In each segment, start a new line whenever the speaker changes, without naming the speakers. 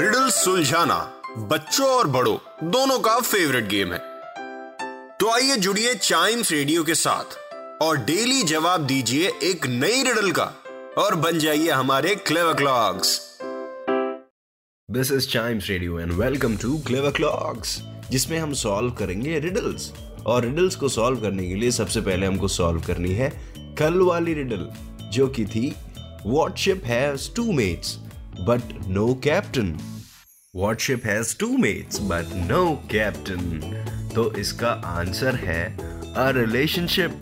Riddle सुलझाना बच्चों और बड़ों, दोनों का फेवरेट गेम है। तो आइए जुड़िए चाइम्स रेडियो के साथ और डेली जवाब दीजिए एक नई रिडल का और बन जाइए हमारे Clever Clocks
this is Chimes Radio and welcome to Clever Clocks जिसमें हम सॉल्व करेंगे रिडल्स और रिडल्स को सॉल्व करने के लिए सबसे पहले हमको सॉल्व करनी है कल वाली रिडल जो कि थी what ship has two mates but no captain what ship has two mates but no captain तो इसका आंसर है अ रिलेशनशिप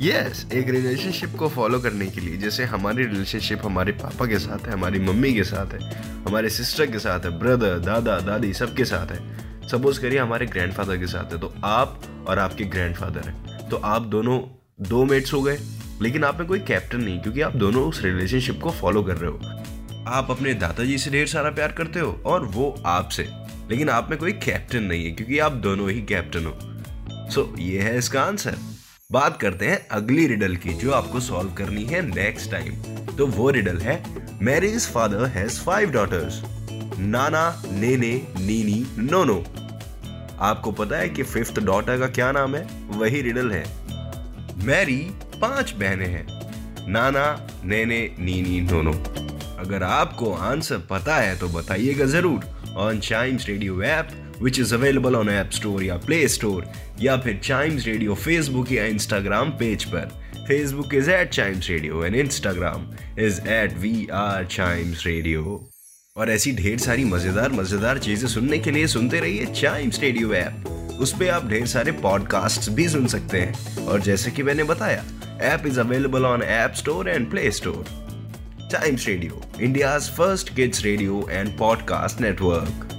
यस yes, एक रिलेशनशिप को फॉलो करने के लिए जैसे हमारी रिलेशनशिप हमारे पापा के साथ है हमारी मम्मी के साथ है हमारे सिस्टर के साथ है ब्रदर दादा दादी सबके साथ है। सपोज़ करिए हमारे ग्रैंडफादर के साथ है तो आप और आपके ग्रैंडफादर हैं। तो आप दोनों दो मेट्स हो गए लेकिन आप में कोई कैप्टन नहीं क्योंकि आप दोनों उस रिलेशनशिप को फॉलो कर रहे हो। आप अपने दादाजी से ढेर सारा प्यार करते हो और वो आपसे। लेकिन आप में कोई कैप्टन नहीं है क्योंकि आप दोनों ही कैप्टन हो। सो so, ये है इसका आंसर। बात करते हैं अगली रिडल की जो आपको सॉल्व करनी है नेक्स्ट टाइम तो वो रिडल है Mary's father has five daughters Nana Nene Nini नोनो। आपको पता है कि फिफ्थ डॉटर का क्या नाम है? वही रिडल है। मैरी पाँच बहनें हैं। नाना नेने नीनी नोनो। अगर आपको आंसर पता है तो बताइएगा ज़रूर। On Chimes Radio app which is available on App Store या प्ले स्टोर या फिर चाइम्स रेडियो फेसबुक या इंस्टाग्राम पेज पर। Facebook is at Chimes Radio and Instagram is at we are Chimes Radio और ऐसी ढेर सारी मज़ेदार मज़ेदार चीज़ें सुनने के लिए सुनते रहिए चाइम्स रेडियो ऐप उस पर आप ढेर सारे पॉडकास्ट भी सुन सकते हैं। और जैसे कि मैंने बताया app is available on App Store and Play Store Times Radio, India's first kids radio and podcast network.